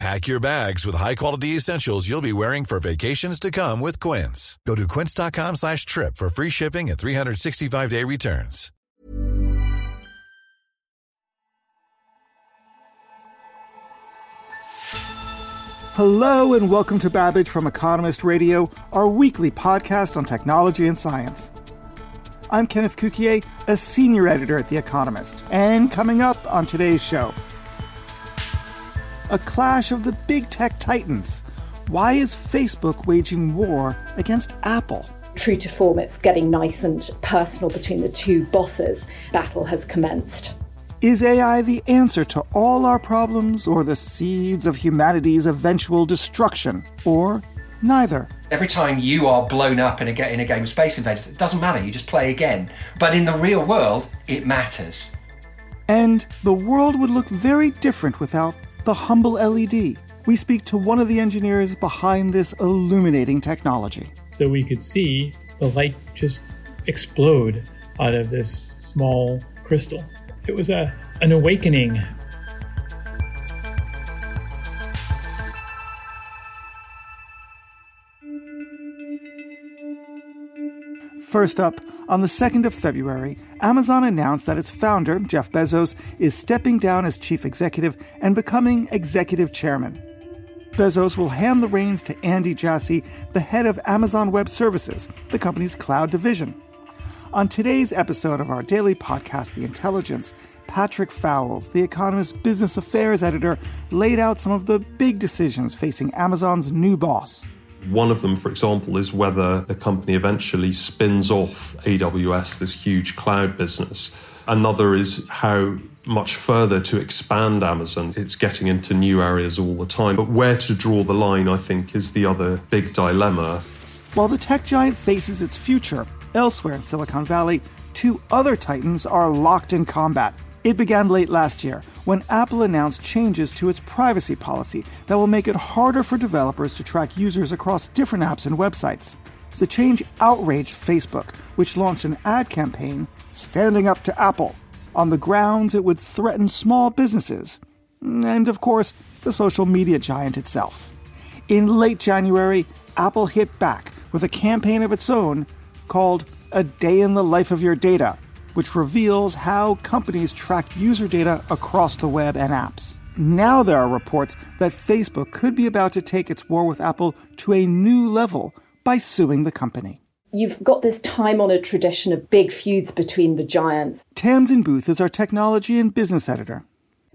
Pack your bags with high-quality essentials you'll be wearing for vacations to come with Quince. Go to quince.com slash trip for free shipping and 365-day returns. Hello and welcome to Babbage from Economist Radio, our weekly podcast on technology and science. I'm Kenneth Cukier, a senior editor at The Economist, and coming up on today's show – a clash of the big tech titans. Why is Facebook waging war against Apple? True to form, it's getting nice and personal between the two bosses. Battle has commenced. Is AI the answer to all our problems or the seeds of humanity's eventual destruction? Or neither? Every time you are blown up in a, in a game of Space Invaders, it doesn't matter, you just play again. But in the real world, it matters. And the world would look very different without the humble LED. We speak to one of the engineers behind this illuminating technology. So we could see the light just explode out of this small crystal. It was a, an awakening. First up, on the 2nd of February, Amazon announced that its founder, Jeff Bezos, is stepping down as chief executive and becoming executive chairman. Bezos will hand the reins to Andy Jassy, the head of Amazon Web Services, the company's cloud division. On today's episode of our daily podcast, The Intelligence, Patrick Foulis, The Economist business affairs editor, laid out some of the big decisions facing Amazon's new boss. One of them, for example, is whether the company eventually spins off AWS, this huge cloud business. Another is how much further to expand Amazon. It's getting into new areas all the time. But where to draw the line, I think, is the other big dilemma. While the tech giant faces its future, elsewhere in Silicon Valley, two other titans are locked in combat it began late last year when Apple announced changes to its privacy policy that will make it harder for developers to track users across different apps and websites. The change outraged Facebook, which launched an ad campaign standing up to Apple on the grounds it would threaten small businesses, and of course, the social media giant itself. In late January, Apple hit back with a campaign of its own called A Day in the Life of Your Data, which reveals how companies track user data across the web and apps. Now there are reports that Facebook could be about to take its war with Apple to a new level by suing the company. You've got this time honored tradition of big feuds between the giants. Tamzin Booth is our technology and business editor.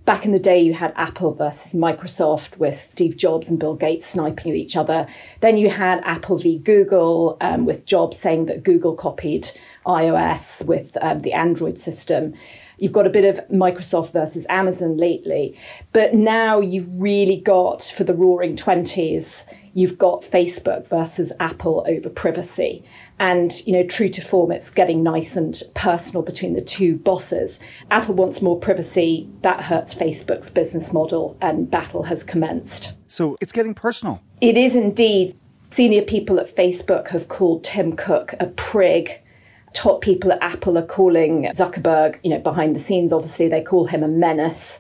Back in the day, you had Apple versus Microsoft with Steve Jobs and Bill Gates sniping at each other. Then you had Apple v Google um, with Jobs saying that Google copied iOS with um, the Android system. You've got a bit of Microsoft versus Amazon lately. But now you've really got, for the roaring 20s, you've got Facebook versus Apple over privacy. And, you know, true to form, it's getting nice and personal between the two bosses. Apple wants more privacy. That hurts Facebook's business model, and battle has commenced. So it's getting personal. It is indeed. Senior people at Facebook have called Tim Cook a prig top people at Apple are calling Zuckerberg, you know, behind the scenes, obviously, they call him a menace.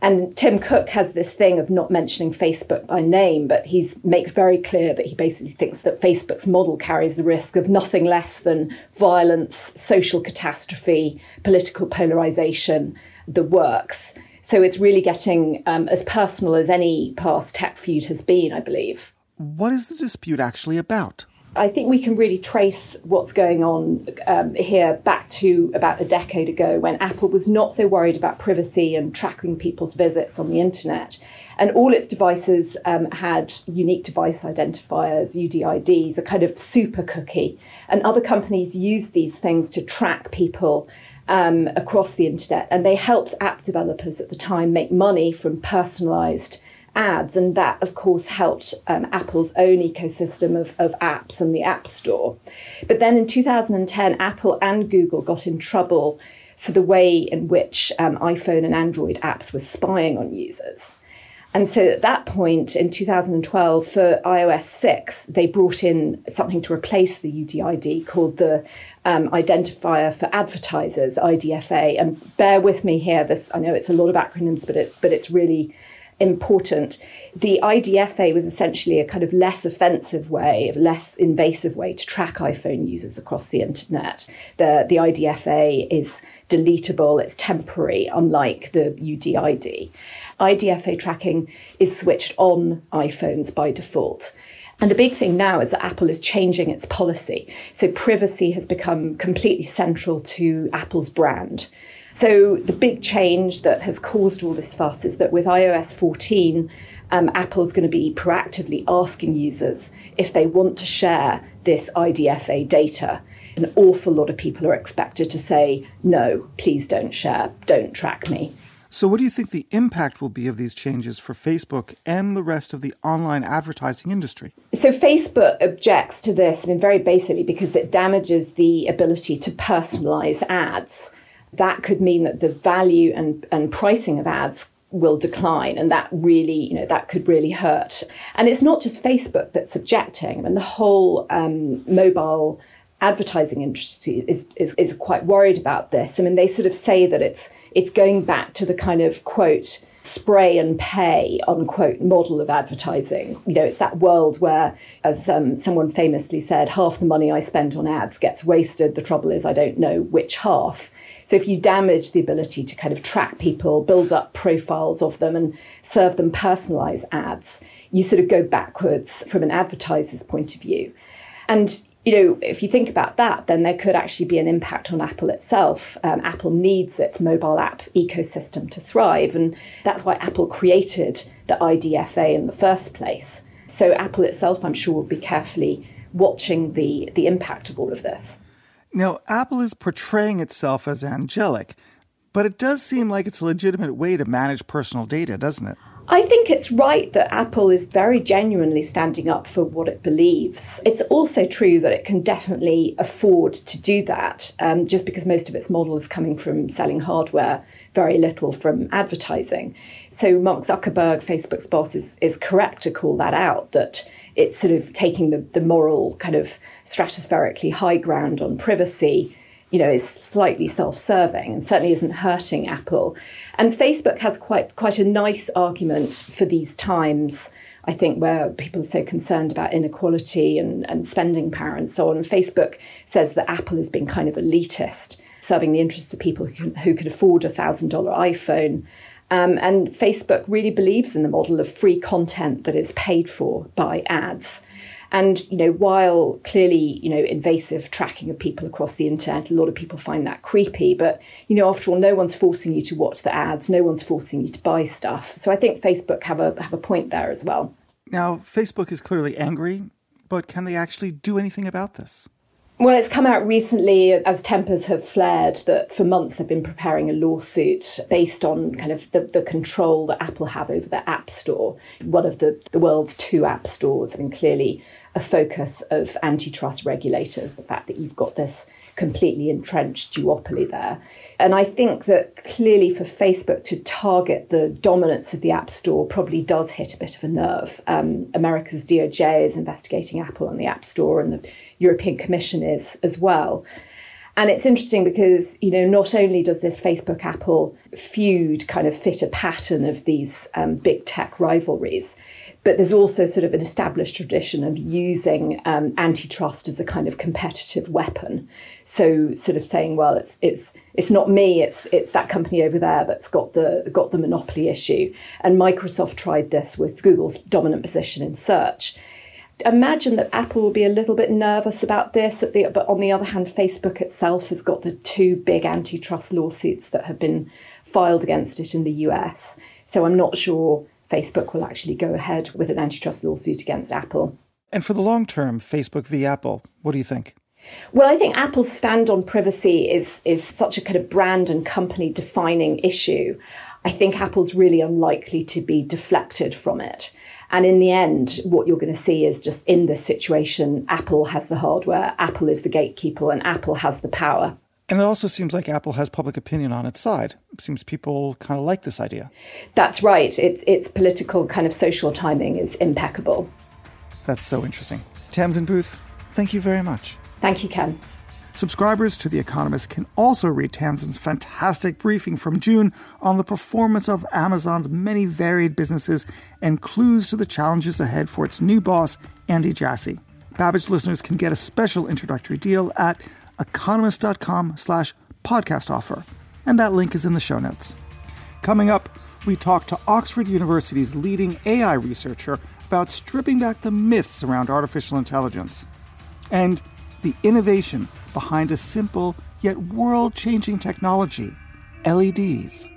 And Tim Cook has this thing of not mentioning Facebook by name, but he makes very clear that he basically thinks that Facebook's model carries the risk of nothing less than violence, social catastrophe, political polarization, the works. So it's really getting um, as personal as any past tech feud has been, I believe. What is the dispute actually about? I think we can really trace what's going on um, here back to about a decade ago when Apple was not so worried about privacy and tracking people's visits on the internet. And all its devices um, had unique device identifiers, UDIDs, a kind of super cookie. And other companies used these things to track people um, across the internet. And they helped app developers at the time make money from personalized ads. And that, of course, helped um, Apple's own ecosystem of, of apps and the App Store. But then in 2010, Apple and Google got in trouble for the way in which um, iPhone and Android apps were spying on users. And so at that point in 2012, for iOS 6, they brought in something to replace the UDID called the um, Identifier for Advertisers, IDFA. And bear with me here, this I know it's a lot of acronyms, but it but it's really important. The IDFA was essentially a kind of less offensive way, less invasive way to track iPhone users across the internet. The, the IDFA is deletable, it's temporary, unlike the UDID. IDFA tracking is switched on iPhones by default. And the big thing now is that Apple is changing its policy. So privacy has become completely central to Apple's brand. So the big change that has caused all this fuss is that with iOS 14, um, Apple's going to be proactively asking users if they want to share this IDFA data. An awful lot of people are expected to say, no, please don't share, don't track me. So, what do you think the impact will be of these changes for Facebook and the rest of the online advertising industry? So, Facebook objects to this, I mean, very basically because it damages the ability to personalize ads that could mean that the value and, and pricing of ads will decline and that really you know that could really hurt. And it's not just facebook that's objecting. I mean, the whole um, mobile advertising industry is, is is quite worried about this. I mean they sort of say that it's it's going back to the kind of quote spray and pay unquote model of advertising. You know it's that world where as um, someone famously said half the money i spend on ads gets wasted. The trouble is i don't know which half so if you damage the ability to kind of track people, build up profiles of them, and serve them personalized ads, you sort of go backwards from an advertiser's point of view. And you know, if you think about that, then there could actually be an impact on Apple itself. Um, Apple needs its mobile app ecosystem to thrive, and that's why Apple created the IDFA in the first place. So Apple itself, I'm sure, will be carefully watching the the impact of all of this. Now, Apple is portraying itself as angelic, but it does seem like it's a legitimate way to manage personal data, doesn't it? I think it's right that Apple is very genuinely standing up for what it believes. It's also true that it can definitely afford to do that, um, just because most of its model is coming from selling hardware, very little from advertising. So Mark Zuckerberg, Facebook's boss, is, is correct to call that out, that it's sort of taking the, the moral kind of stratospherically high ground on privacy, you know, is slightly self-serving and certainly isn't hurting Apple. And Facebook has quite quite a nice argument for these times. I think where people are so concerned about inequality and, and spending power and so on. Facebook says that Apple has been kind of elitist, serving the interests of people who can, who could afford a thousand dollar iPhone. Um, and Facebook really believes in the model of free content that is paid for by ads. And, you know, while clearly, you know, invasive tracking of people across the internet, a lot of people find that creepy. But, you know, after all, no one's forcing you to watch the ads, no one's forcing you to buy stuff. So I think Facebook have a have a point there as well. Now, Facebook is clearly angry, but can they actually do anything about this? Well, it's come out recently as tempers have flared that for months they've been preparing a lawsuit based on kind of the, the control that Apple have over the App Store, one of the, the world's two app stores. I mean, clearly a focus of antitrust regulators, the fact that you've got this completely entrenched duopoly there. And I think that clearly for Facebook to target the dominance of the App Store probably does hit a bit of a nerve. Um, America's DOJ is investigating Apple and the App Store, and the European Commission is as well. And it's interesting because, you know, not only does this Facebook Apple feud kind of fit a pattern of these um, big tech rivalries, but there's also sort of an established tradition of using um, antitrust as a kind of competitive weapon. So sort of saying, well, it's it's it's not me, it's it's that company over there that's got the got the monopoly issue. And Microsoft tried this with Google's dominant position in search. Imagine that Apple will be a little bit nervous about this, the, but on the other hand, Facebook itself has got the two big antitrust lawsuits that have been filed against it in the US. So I'm not sure Facebook will actually go ahead with an antitrust lawsuit against Apple. And for the long term, Facebook v. Apple, what do you think? Well, I think Apple's stand on privacy is is such a kind of brand and company defining issue. I think Apple's really unlikely to be deflected from it. And in the end, what you're going to see is just in this situation, Apple has the hardware, Apple is the gatekeeper, and Apple has the power. And it also seems like Apple has public opinion on its side. It seems people kind of like this idea. That's right. It, its political kind of social timing is impeccable. That's so interesting. Tamzin Booth, thank you very much. Thank you, Ken. Subscribers to The Economist can also read Tamzin's fantastic briefing from June on the performance of Amazon's many varied businesses and clues to the challenges ahead for its new boss, Andy Jassy. Babbage listeners can get a special introductory deal at economist.com slash podcast offer, and that link is in the show notes. Coming up, we talk to Oxford University's leading AI researcher about stripping back the myths around artificial intelligence. And the innovation behind a simple yet world changing technology LEDs.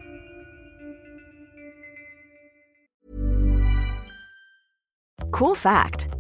Cool fact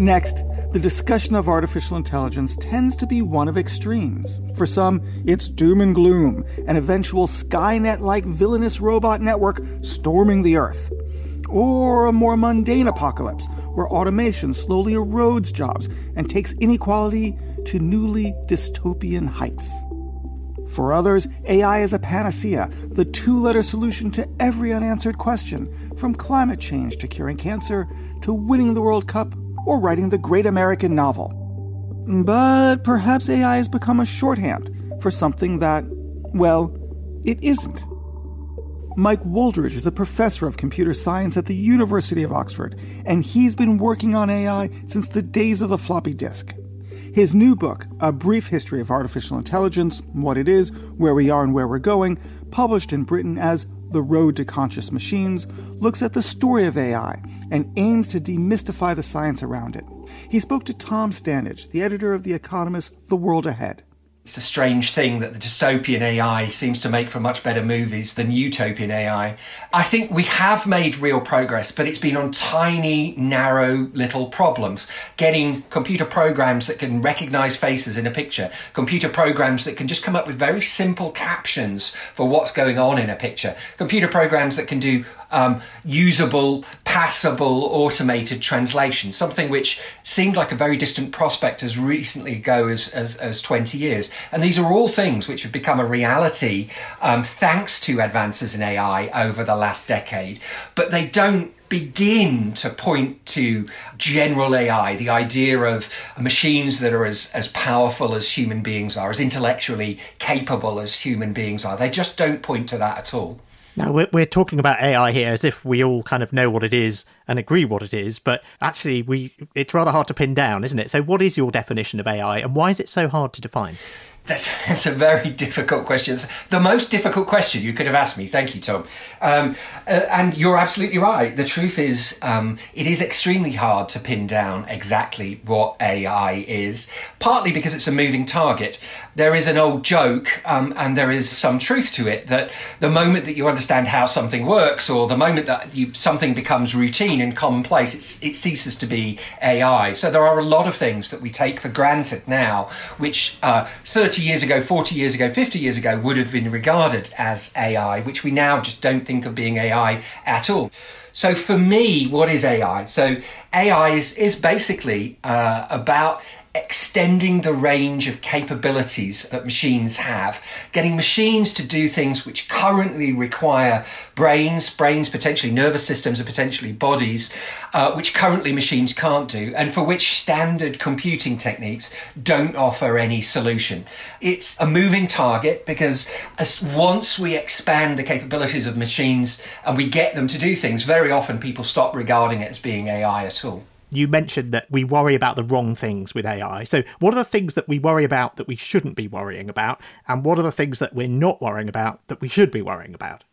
Next, the discussion of artificial intelligence tends to be one of extremes. For some, it's doom and gloom, an eventual Skynet like villainous robot network storming the Earth. Or a more mundane apocalypse, where automation slowly erodes jobs and takes inequality to newly dystopian heights. For others, AI is a panacea, the two letter solution to every unanswered question, from climate change to curing cancer to winning the World Cup or writing the great American novel. But perhaps AI has become a shorthand for something that, well, it isn't. Mike Wooldridge is a professor of computer science at the University of Oxford, and he's been working on AI since the days of the floppy disk. His new book, A Brief History of Artificial Intelligence What It Is, Where We Are, and Where We're Going, published in Britain as the Road to Conscious Machines, looks at the story of AI and aims to demystify the science around it. He spoke to Tom Standage, the editor of The Economist The World Ahead. It's a strange thing that the dystopian AI seems to make for much better movies than utopian AI. I think we have made real progress, but it's been on tiny, narrow little problems. Getting computer programs that can recognize faces in a picture, computer programs that can just come up with very simple captions for what's going on in a picture, computer programs that can do um, usable, passable, automated translation, something which seemed like a very distant prospect as recently ago as, as, as 20 years. And these are all things which have become a reality um, thanks to advances in AI over the last decade, but they don't begin to point to general AI, the idea of machines that are as, as powerful as human beings are, as intellectually capable as human beings are. They just don't point to that at all. Now, we're, we're talking about AI here as if we all kind of know what it is and agree what it is, but actually, we it's rather hard to pin down, isn't it? So, what is your definition of AI and why is it so hard to define? That's, that's a very difficult question. The most difficult question you could have asked me. Thank you, Tom. Um, uh, and you're absolutely right. The truth is, um, it is extremely hard to pin down exactly what AI is, partly because it's a moving target. There is an old joke, um, and there is some truth to it, that the moment that you understand how something works, or the moment that you, something becomes routine and commonplace, it ceases to be AI. So there are a lot of things that we take for granted now, which uh, 30 years ago, 40 years ago, 50 years ago would have been regarded as AI, which we now just don't think of being AI at all. So for me, what is AI? So AI is, is basically uh, about extending the range of capabilities that machines have, getting machines to do things which currently require brains, brains potentially nervous systems and potentially bodies, uh, which currently machines can't do, and for which standard computing techniques don't offer any solution. It's a moving target because as once we expand the capabilities of machines and we get them to do things, very often people stop regarding it as being AI at all you mentioned that we worry about the wrong things with AI. So, what are the things that we worry about that we shouldn't be worrying about? And what are the things that we're not worrying about that we should be worrying about?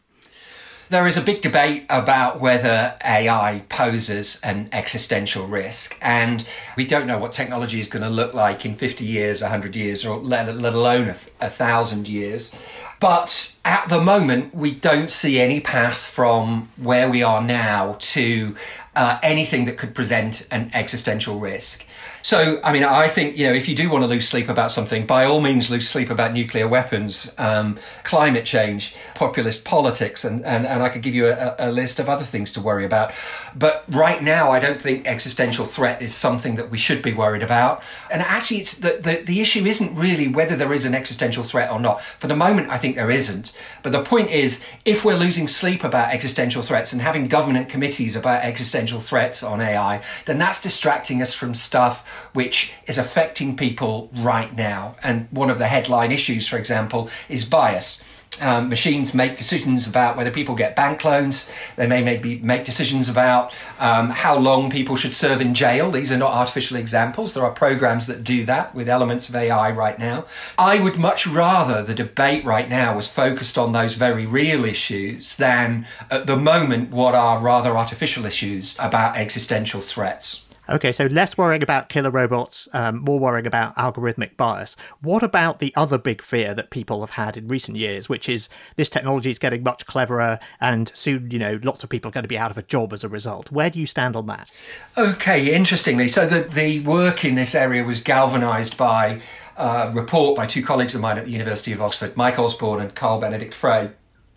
There is a big debate about whether AI poses an existential risk, and we don't know what technology is going to look like in 50 years, 100 years, or let, let alone a, a thousand years. But at the moment, we don't see any path from where we are now to uh, anything that could present an existential risk. So, I mean, I think, you know, if you do want to lose sleep about something, by all means lose sleep about nuclear weapons, um, climate change, populist politics, and, and, and I could give you a, a, list of other things to worry about. But right now, I don't think existential threat is something that we should be worried about. And actually, it's the, the, the issue isn't really whether there is an existential threat or not. For the moment, I think there isn't. But the point is, if we're losing sleep about existential threats and having government committees about existential threats on AI, then that's distracting us from stuff which is affecting people right now. And one of the headline issues, for example, is bias. Um, machines make decisions about whether people get bank loans. They may maybe make decisions about um, how long people should serve in jail. These are not artificial examples. There are programs that do that with elements of AI right now. I would much rather the debate right now was focused on those very real issues than at the moment what are rather artificial issues about existential threats. Okay, so less worrying about killer robots, um, more worrying about algorithmic bias. What about the other big fear that people have had in recent years, which is this technology is getting much cleverer and soon, you know, lots of people are going to be out of a job as a result? Where do you stand on that? Okay, interestingly, so the, the work in this area was galvanized by a report by two colleagues of mine at the University of Oxford, Mike Osborne and Carl Benedikt Frey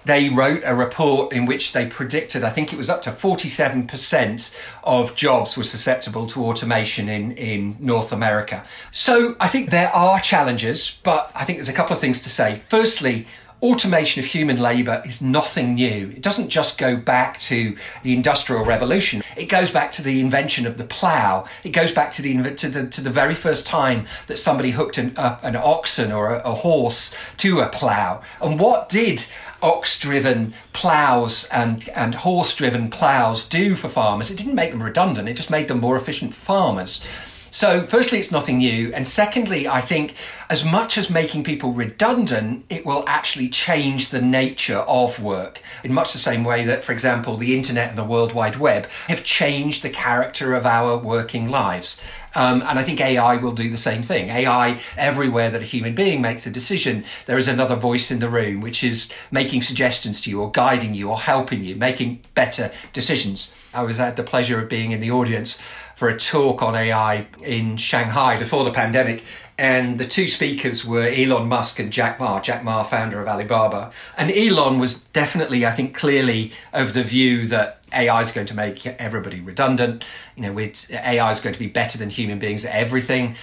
they wrote a report in which they predicted, I think it was up to 47% of jobs were susceptible to automation in, in North America. So I think there are challenges, but I think there's a couple of things to say. Firstly, automation of human labour is nothing new. It doesn't just go back to the Industrial Revolution. It goes back to the invention of the plough. It goes back to the to the, to the very first time that somebody hooked an, uh, an oxen or a, a horse to a plough. And what did ox-driven ploughs and, and horse-driven ploughs do for farmers. It didn't make them redundant, it just made them more efficient farmers. So, firstly, it's nothing new. And secondly, I think as much as making people redundant, it will actually change the nature of work in much the same way that, for example, the internet and the World Wide Web have changed the character of our working lives. Um, and I think AI will do the same thing. AI, everywhere that a human being makes a decision, there is another voice in the room which is making suggestions to you or guiding you or helping you, making better decisions. I was at the pleasure of being in the audience for a talk on AI in Shanghai before the pandemic. And the two speakers were Elon Musk and Jack Ma, Jack Ma, founder of Alibaba. And Elon was definitely, I think, clearly of the view that AI is going to make everybody redundant. You know, AI is going to be better than human beings at everything.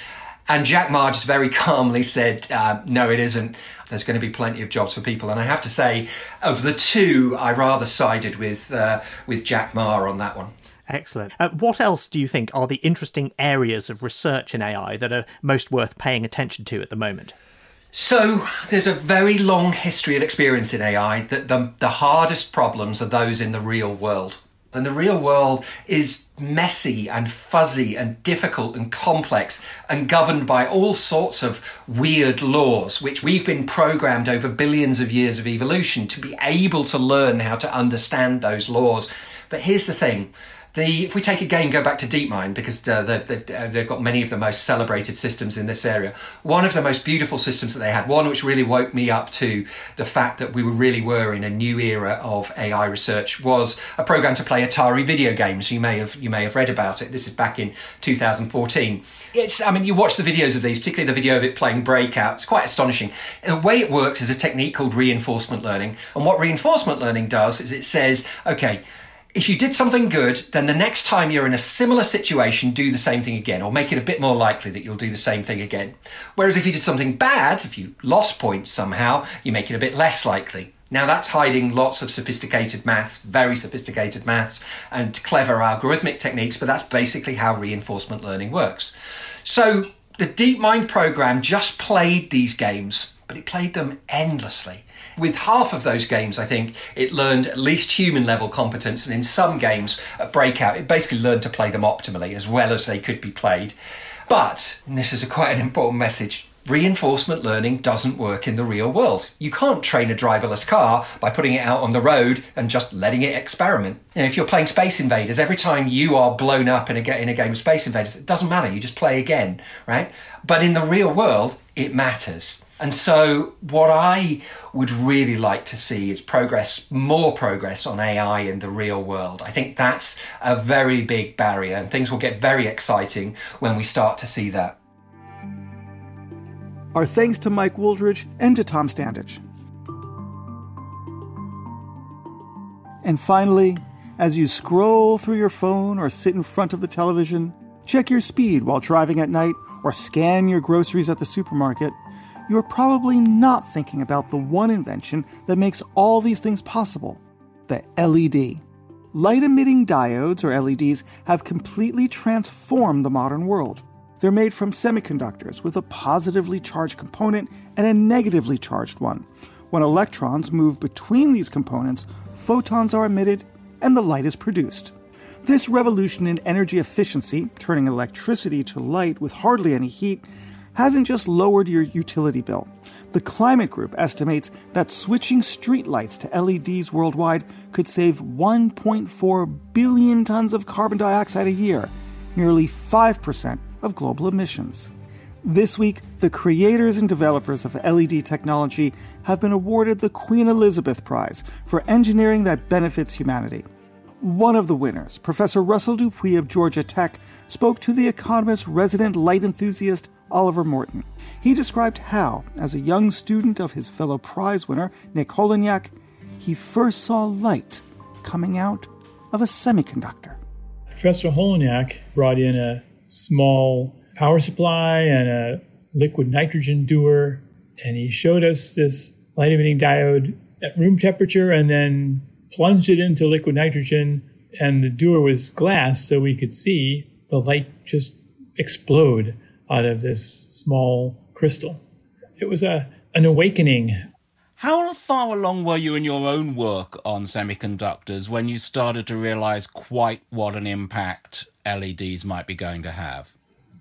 And Jack Ma just very calmly said, uh, no, it isn't. There's going to be plenty of jobs for people. And I have to say, of the two, I rather sided with, uh, with Jack Ma on that one. Excellent. Uh, what else do you think are the interesting areas of research in AI that are most worth paying attention to at the moment? So, there's a very long history of experience in AI that the, the hardest problems are those in the real world. And the real world is messy and fuzzy and difficult and complex and governed by all sorts of weird laws, which we've been programmed over billions of years of evolution to be able to learn how to understand those laws. But here's the thing the, if we take again, go back to DeepMind, because uh, they've, uh, they've, got many of the most celebrated systems in this area. One of the most beautiful systems that they had, one which really woke me up to the fact that we really were in a new era of AI research, was a program to play Atari video games. You may have you may have read about it. This is back in 2014. It's, I mean, you watch the videos of these, particularly the video of it playing Breakout. It's quite astonishing. The way it works is a technique called reinforcement learning, and what reinforcement learning does is it says, okay if you did something good, then the next time you're in a similar situation, do the same thing again, or make it a bit more likely that you'll do the same thing again. Whereas if you did something bad, if you lost points somehow, you make it a bit less likely. Now that's hiding lots of sophisticated maths, very sophisticated maths, and clever algorithmic techniques, but that's basically how reinforcement learning works. So the DeepMind program just played these games, but it played them endlessly with half of those games, I think it learned at least human level competence, and in some games, at Breakout, it basically learned to play them optimally as well as they could be played. But, and this is a quite an important message, reinforcement learning doesn't work in the real world. You can't train a driverless car by putting it out on the road and just letting it experiment. You know, if you're playing Space Invaders, every time you are blown up in a, in a game of Space Invaders, it doesn't matter. You just play again, right? But in the real world, it matters. And so, what I would really like to see is progress, more progress on AI in the real world. I think that's a very big barrier, and things will get very exciting when we start to see that. Our thanks to Mike Wooldridge and to Tom Standage. And finally, as you scroll through your phone or sit in front of the television, check your speed while driving at night, or scan your groceries at the supermarket, you're probably not thinking about the one invention that makes all these things possible the LED. Light emitting diodes, or LEDs, have completely transformed the modern world. They're made from semiconductors with a positively charged component and a negatively charged one. When electrons move between these components, photons are emitted and the light is produced. This revolution in energy efficiency, turning electricity to light with hardly any heat, hasn't just lowered your utility bill. The Climate Group estimates that switching streetlights to LEDs worldwide could save 1.4 billion tons of carbon dioxide a year, nearly 5% of global emissions. This week, the creators and developers of LED technology have been awarded the Queen Elizabeth Prize for engineering that benefits humanity. One of the winners, Professor Russell Dupuis of Georgia Tech, spoke to the Economist resident light enthusiast Oliver Morton. He described how, as a young student of his fellow prize winner, Nick Holonyak, he first saw light coming out of a semiconductor. Professor Holonyak brought in a small power supply and a liquid nitrogen dewar, and he showed us this light emitting diode at room temperature and then plunged it into liquid nitrogen. And the dewar was glass, so we could see the light just explode out of this small crystal. It was a, an awakening. How far along were you in your own work on semiconductors when you started to realize quite what an impact LEDs might be going to have?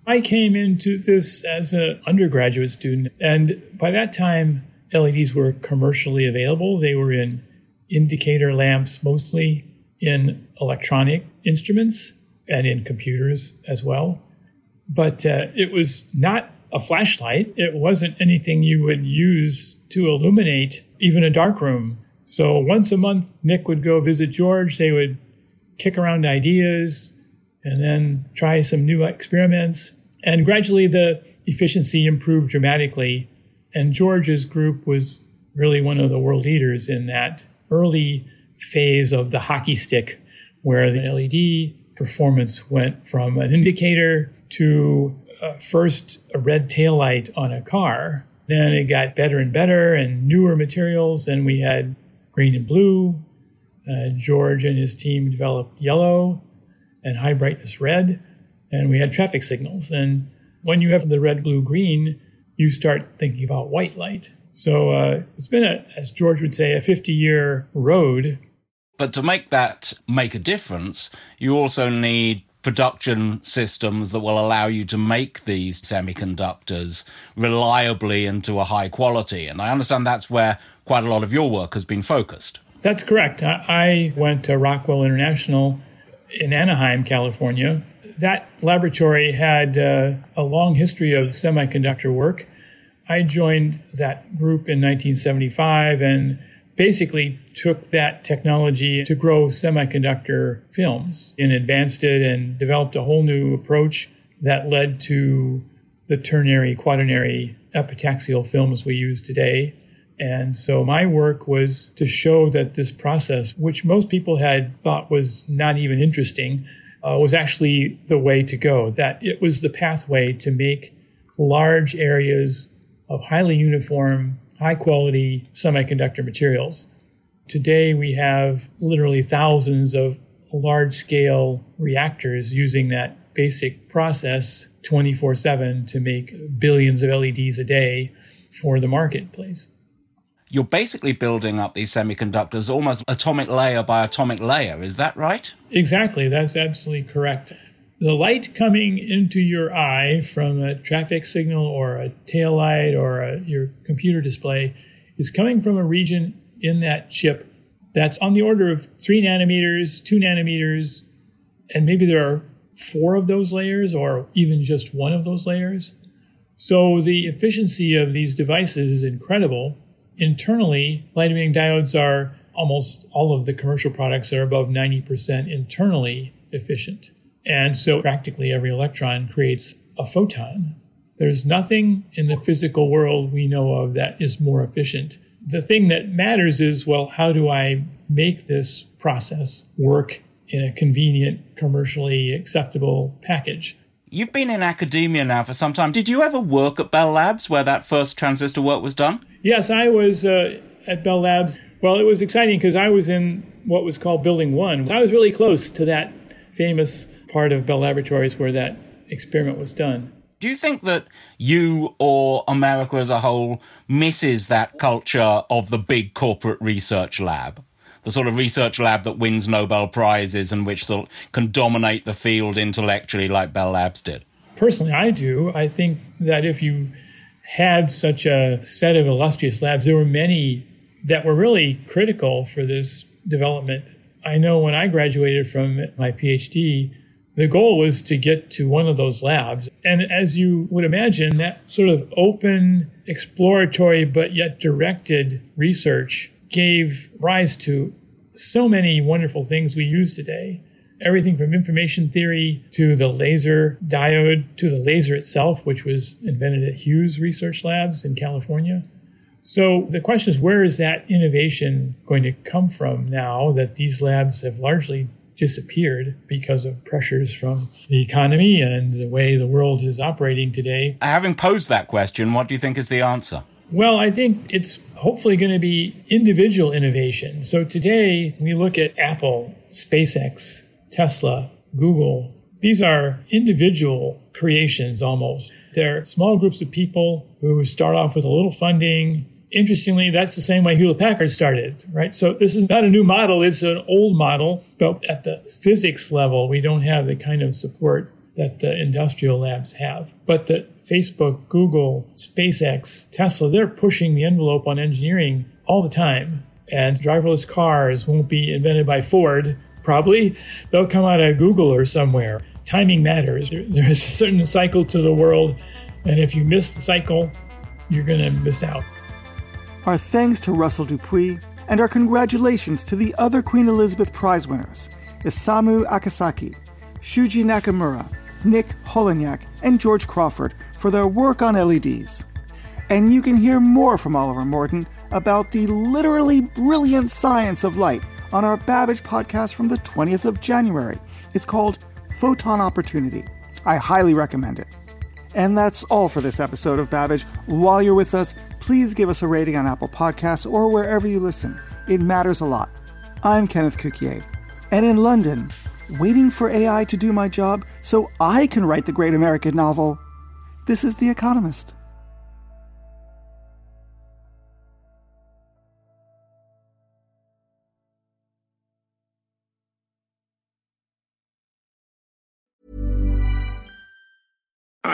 I came into this as an undergraduate student, and by that time, LEDs were commercially available. They were in indicator lamps, mostly in electronic instruments and in computers as well. But uh, it was not a flashlight. It wasn't anything you would use to illuminate even a dark room. So once a month, Nick would go visit George. They would kick around ideas and then try some new experiments. And gradually, the efficiency improved dramatically. And George's group was really one of the world leaders in that early phase of the hockey stick, where the LED performance went from an indicator to uh, first a red tail light on a car. Then it got better and better and newer materials. And we had green and blue. Uh, George and his team developed yellow and high brightness red. And we had traffic signals. And when you have the red, blue, green, you start thinking about white light. So uh, it's been, a, as George would say, a 50 year road. But to make that make a difference, you also need production systems that will allow you to make these semiconductors reliably and to a high quality. And I understand that's where quite a lot of your work has been focused. That's correct. I went to Rockwell International in Anaheim, California. That laboratory had uh, a long history of semiconductor work. I joined that group in 1975 and basically took that technology to grow semiconductor films and advanced it and developed a whole new approach that led to the ternary, quaternary epitaxial films we use today. And so my work was to show that this process, which most people had thought was not even interesting, uh, was actually the way to go, that it was the pathway to make large areas of highly uniform high quality semiconductor materials. Today, we have literally thousands of large scale reactors using that basic process 24 7 to make billions of LEDs a day for the marketplace. You're basically building up these semiconductors almost atomic layer by atomic layer, is that right? Exactly, that's absolutely correct. The light coming into your eye from a traffic signal or a tail light or a, your computer display is coming from a region in that chip that's on the order of three nanometers, two nanometers, and maybe there are four of those layers or even just one of those layers. So the efficiency of these devices is incredible. Internally, light emitting diodes are almost all of the commercial products are above 90% internally efficient. And so practically every electron creates a photon. There's nothing in the physical world we know of that is more efficient. The thing that matters is well, how do I make this process work in a convenient, commercially acceptable package? You've been in academia now for some time. Did you ever work at Bell Labs where that first transistor work was done? Yes, I was uh, at Bell Labs. Well, it was exciting because I was in what was called Building One. I was really close to that famous part of Bell Laboratories where that experiment was done. Do you think that you or America as a whole misses that culture of the big corporate research lab? The sort of research lab that wins Nobel Prizes and which sort of can dominate the field intellectually like Bell Labs did? Personally, I do. I think that if you had such a set of illustrious labs, there were many that were really critical for this development. I know when I graduated from my PhD, the goal was to get to one of those labs. And as you would imagine, that sort of open, exploratory, but yet directed research gave rise to so many wonderful things we use today. Everything from information theory to the laser diode to the laser itself, which was invented at Hughes Research Labs in California. So the question is, where is that innovation going to come from now that these labs have largely disappeared because of pressures from the economy and the way the world is operating today. Having posed that question, what do you think is the answer? Well, I think it's hopefully going to be individual innovation. So today, we look at Apple, SpaceX, Tesla, Google. These are individual creations almost. They're small groups of people who start off with a little funding, interestingly, that's the same way Hewlett Packard started, right? So this is not a new model, it's an old model, but at the physics level, we don't have the kind of support that the industrial labs have. But the Facebook, Google, SpaceX, Tesla, they're pushing the envelope on engineering all the time. And driverless cars won't be invented by Ford, probably. They'll come out of Google or somewhere. Timing matters. There, there's a certain cycle to the world. And if you miss the cycle, you're going to miss out. Our thanks to Russell Dupuis and our congratulations to the other Queen Elizabeth Prize winners Isamu Akasaki, Shuji Nakamura, Nick Holonyak, and George Craford for their work on LEDs. And you can hear more from Oliver Morton about the literally brilliant science of light on our Babbage podcast from the 20th of January. It's called Photon Opportunity. I highly recommend it. And that's all for this episode of Babbage. While you're with us, please give us a rating on Apple Podcasts or wherever you listen. It matters a lot. I'm Kenneth Cukier, and in London, waiting for AI to do my job so I can write the great American novel. This is The Economist.